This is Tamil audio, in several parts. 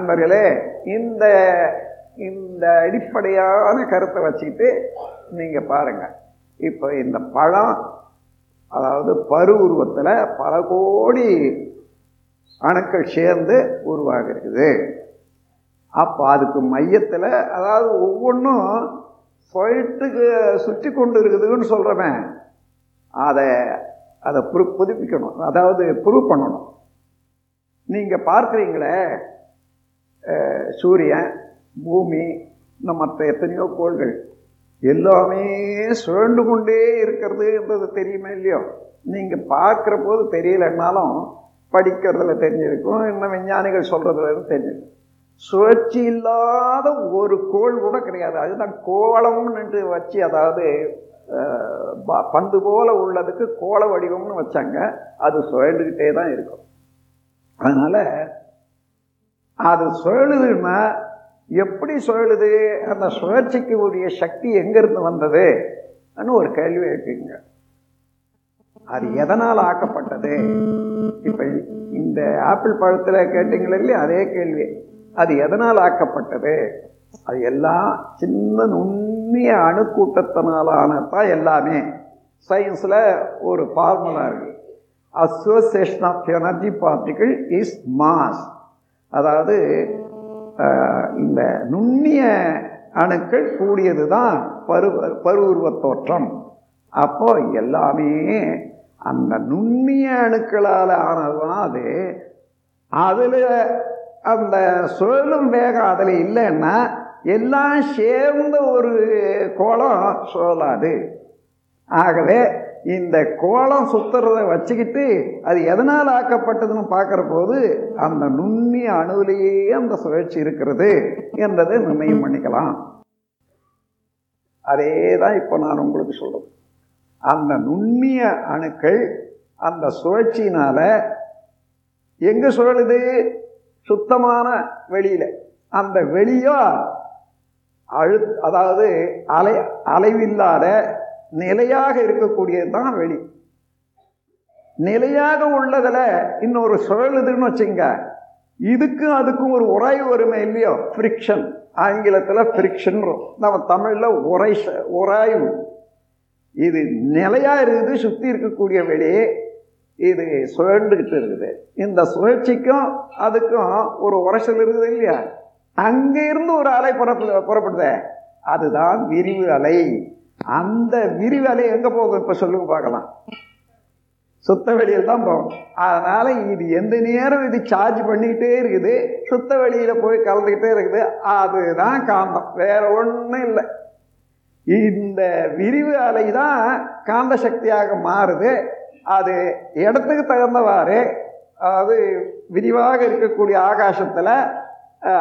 அன்பர்களே இந்த இந்த அடிப்படையான கருத்தை வச்சுக்கிட்டு நீங்கள் பாருங்கள் இப்போ இந்த பழம் அதாவது பரு உருவத்தில் பல கோடி அணுக்கள் சேர்ந்து உருவாகிறது அப்போ அதுக்கு மையத்தில் அதாவது ஒவ்வொன்றும் சொல்லிட்டுக்கு சுற்றி கொண்டு இருக்குதுன்னு சொல்கிறவன் அதை அதை புரு புதுப்பிக்கணும் அதாவது ப்ரூவ் பண்ணணும். நீங்கள் பார்க்குறீங்களே சூரியன் பூமி இன்னும் மற்ற எத்தனையோ கோள்கள் எல்லாமே சுழண்டு கொண்டே இருக்கிறதுன்றது தெரியுமே இல்லையோ? நீங்கள் பார்க்குற போது தெரியலன்னாலும் படிக்கிறதுல தெரிஞ்சிருக்கும் இன்னும் விஞ்ஞானிகள் சொல்கிறதுல தெரிஞ்சிருக்கும். சுழற்சி இல்லாத ஒரு கோள் கூட கிடையாது. அதுதான் கோளம்னு வச்சு அதாவது ப- பந்து போல உள்ளதுக்கு கோள வடிவம்னு வச்சாங்க. அது சுழண்டுக்கிட்டே தான் இருக்கும். அதனால் அது சுழலுதுன்னா எப்படி சுழலுது அந்த சுழற்சிக்கு உரிய சக்தி எங்கேருந்து வந்தது? ஒரு கேள்வி இருக்குங்க அது எதனால் ஆக்கப்பட்டது? இப்போ இந்த ஆப்பிள் பழத்தில் கேட்டீங்களே இல்லையா? அதே கேள்வி. அது எதனால் ஆக்கப்பட்டது? அது எல்லாம் சின்ன நுண்ணிய அணுக்கூட்டத்தினாலானதான் எல்லாமே. சயின்ஸில் ஒரு ஃபார்முலா இருக்கு. Association of energy particle is mass அதாவது இந்த நுண்ணிய அணுக்கள் கூடியது தான் பரு பருவுருவத் தோற்றம் அப்போ எல்லாமே அந்த நுண்ணிய அணுக்களால் ஆனதுதான் அது. அதில் அந்த சுழலும் வேகம் அதில் இல்லைன்னா எல்லாம் சேர்ந்த ஒரு கோலம் சுழலாது. ஆகவே இந்த கோலம் சுத்துறத வச்சுக்கிட்டு அது எதனால் ஆக்கப்பட்டதுன்னு பார்க்குற போது அந்த நுண்ணிய அணுவிலேயே அந்த சுழற்சி இருக்கிறது என்றதை நிர்ணயம் பண்ணிக்கலாம். அதே தான் இப்போ நான் உங்களுக்கு சொல்கிறேன் அந்த நுண்ணிய அணுக்கள் அந்த சுழற்சியினால் எங்கே சுழலுது? சுத்தமான வெளியில். அந்த வெளியோ அழு அதாவது அலை அலைவில்லாத நிலையாக இருக்கக்கூடியது தான் வெளி. நிலையாக உள்ளதில் இன்னொரு சுழலுதுன்னு வச்சுங்க இதுக்கும் அதுக்கும் ஒரு உராய்வு வருமே இல்லையோ? ஃப்ரிக்ஷன் ஆங்கிலத்தில் ஃப்ரிக்ஷன்றோம் நம்ம தமிழில் உரை உராய்வு. இது நிலையாக இருக்குது சுற்றி இருக்கக்கூடிய வெளி இது சுழண்டுக்கிட்டு இருக்குது. இந்த சுழற்சிக்கும் அதுக்கும் ஒரு உரைச்சல் இருக்குது இல்லையா? அங்கேருந்து ஒரு அலை புறப்படு புறப்படுதே. அதுதான் விரிவு அலை. அந்த விரிவு அலை எங்க போகும் இப்ப சொல்லுங்க பார்க்கலாம். சுத்த வெளியில் தான் போகும் அதனால இது எந்த நேரம் இது சார்ஜ் பண்ணிக்கிட்டே இருக்குது சுத்த வெளியில போய் கலந்துக்கிட்டே இருக்குது அதுதான் காந்தம். வேற ஒன்றும் இல்லை. இந்த விரிவு அலை தான் காந்த சக்தியாக மாறுது. அது இடத்துக்கு தகுந்தவாறு அதாவது விரிவாக இருக்கக்கூடிய ஆகாசத்தில்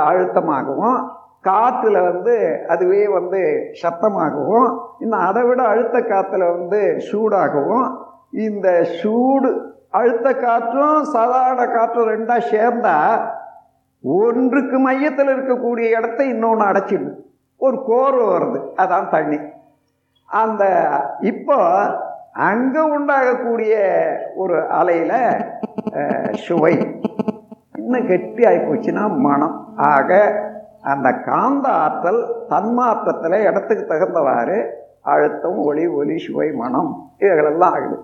அழுத்தமாகவும் காற்றுல வந்து அதுவே வந்து சத்தமாகவும் இன்னும் அதை விட அழுத்த காற்றுல வந்து சூடாகவும் இந்த சூடு அழுத்த காற்றும் சாதாரண காற்றும் ரெண்டாக சேர்ந்தா ஒன்றுக்கு மையத்தில் இருக்கக்கூடிய இடத்த இன்னொன்று அடைச்சிடும். ஒரு கோர்வை வருது அதான் தண்ணி. அந்த இப்போ அங்கே உண்டாகக்கூடிய ஒரு அலையில் சுவை. இன்னும் கெட்டி ஆகி போச்சுன்னா மனம். ஆக அந்த காந்த ஆற்றல் தன்மாற்றத்தில் இடத்துக்கு தகுந்தவாறு அழுத்தம் ஒளி ஒலி சுவை மனம் இவைகளெல்லாம் ஆகுது.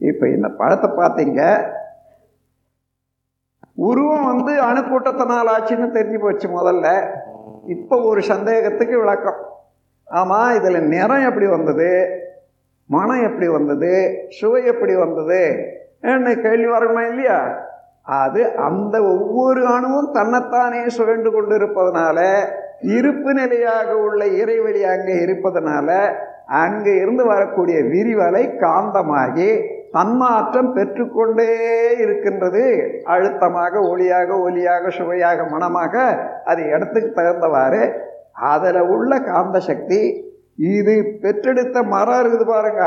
இப்போ இந்த பழத்தை பார்த்தீங்க உருவம் வந்து அணுக்கூட்டத்தினால் ஆச்சுன்னு தெரிஞ்சு போச்சு முதல்ல. இப்போ ஒரு சந்தேகத்துக்கு விளக்கம். ஆமாம் இதில் நிறம் எப்படி வந்தது? மனம் எப்படி வந்தது? சுவை எப்படி வந்தது? என்ன கேள்வி வரணுமா இல்லையா? அது அந்த ஒவ்வொரு அணுவும் தன்னைத்தானே சுழண்டு கொண்டிருப்பதனால இருப்பு நிலையாக உள்ள இறைவெளி அங்கே இருப்பதனால அங்கே இருந்து வரக்கூடிய விரிவலை காந்தமாகி தன்மாற்றம் பெற்றுக்கொண்டே இருக்கின்றது. அழுத்தமாக ஒளியாக ஒலியாக சுவையாக மனமாக அது இடத்துக்கு தகுந்தவாறு அதில் உள்ள காந்த சக்தி இது பெற்றெடுத்த மரம் இருக்குது பாருங்க.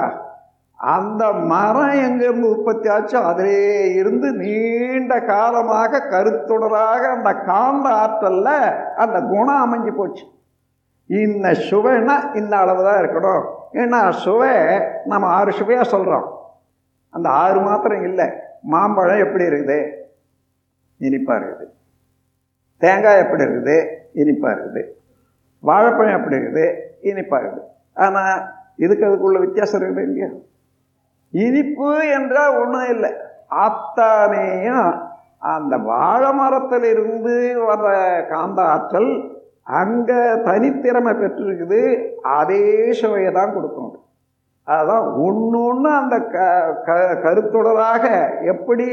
அந்த மரம் எங்கேருந்து உற்பத்தி ஆச்சோ அதிலே இருந்து நீண்ட காலமாக கருத்துடராக அந்த காந்த ஆற்றலில் அந்த குணம் அமைஞ்சு போச்சு. இந்த சுவைன்னா இந்த அளவு தான் இருக்கணும். ஏன்னா சுவை நம்ம ஆறு சுவையாக சொல்கிறோம் அந்த ஆறு மாத்திரம் இல்லை. மாம்பழம் எப்படி இருக்குது? இனிப்பாக இருக்குது. தேங்காய் எப்படி இருக்குது? இனிப்பாக இருக்குது. வாழைப்பழம் எப்படி இருக்குது? இனிப்பாக இருக்குது. ஆனால் இதுக்கு அதுக்குள்ள வித்தியாசம் இருக்குது இல்லையா? இனிப்பு என்றால் ஒன்றும் இல்லை. அத்தானேயும் அந்த வாழை மரத்தில் இருந்து வர்ற காந்த ஆற்றல் அங்கே தனித்திறமை பெற்றிருக்குது. அதே சுவையை தான் கொடுக்கணும். அதுதான் ஒன்று ஒன்று அந்த க க கருத்துடராக எப்படி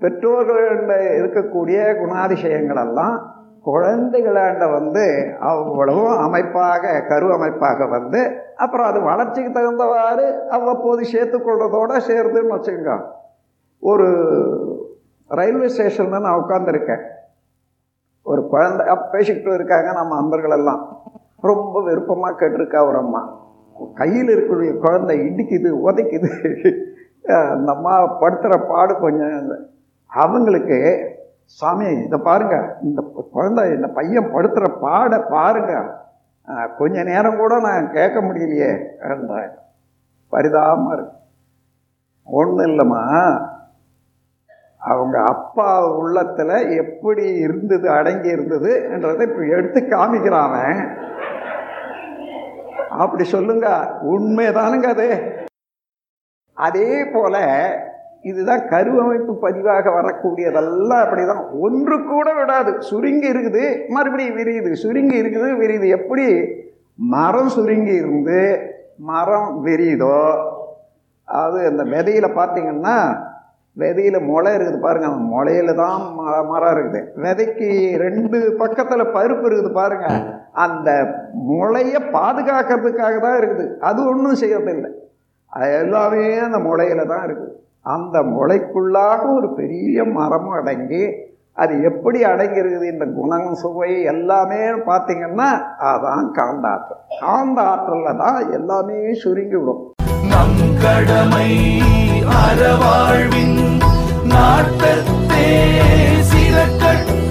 பெற்றோர்கள இருக்கக்கூடிய குணாதிசயங்கள் எல்லாம் குழந்தைகளாண்ட வந்து அவ்வளவும் அமைப்பாக கரு அமைப்பாக வந்து அப்புறம் அது வளர்ச்சிக்கு தகுந்தவாறு அவ்வப்போது சேர்த்துக்கொள்றதோட சேருதுன்னு வச்சுக்கோங்க. ஒரு ரயில்வே ஸ்டேஷனில் நான் உட்காந்துருக்கேன் ஒரு குழந்தை பேசிக்கிட்டு இருக்காங்க நம்ம அன்பர்கள் எல்லாம் ரொம்ப விருப்பமாக கேட்டிருக்கா ஒரு அம்மா. கையில் இருக்கக்கூடிய குழந்தை இடிக்குது உதைக்குது. அந்த அம்மா படுத்துகிற பாடு கொஞ்சம் அவங்களுக்கு சாமி இதை பாருங்க. இந்த குழந்தை இந்த பையன் படுத்துகிற பாட பாருங்க. கொஞ்ச நேரம் கூட நான் கேட்க முடியலையே பரிதாபமாக இருக்கு. ஒன்றும் இல்லைம்மா. அவங்க அப்பா உள்ளத்தில் எப்படி இருந்தது அடங்கி இருந்தது என்றதை இப்போ எடுத்து காமிக்கிறான் அப்படி சொல்லுங்க. உண்மைதானுங்க அது. அதே போல இதுதான் கருவமைப்பு பதிவாக வரக்கூடியதெல்லாம் அப்படி தான் ஒன்று கூட விடாது. சுருங்கி இருக்குது மறுபடியும் விரியுது. சுருங்கி இருக்குது விரியுது. எப்படி? மரம் சுருங்கி இருந்து மரம் விரியுதோ? அது அந்த விதையில் பார்த்தீங்கன்னா விதையில் முளை இருக்குது பாருங்கள் அந்த முளையில தான் மரம் இருக்குது. விதைக்கு ரெண்டு பக்கத்தில் பருப்பு இருக்குது பாருங்கள் அந்த முளைய பாதுகாக்கிறதுக்காக தான் இருக்குது. அது ஒன்றும் செய்யறதில்லை. அது எல்லாமே அந்த முளையில தான் இருக்குது. அந்த முளைக்குள்ளாக ஒரு பெரிய மரம் அடங்கி அது எப்படி அடங்கியிருக்குது இந்த குணம் சுவை எல்லாமே பார்த்தீங்கன்னா அதான் காந்தாற்றல் காந்தாற்றலில் தான் எல்லாமே சுருங்கி விடும் நம் கடமை அறவாழ்வின் நாட்டத்தே சில கட்ட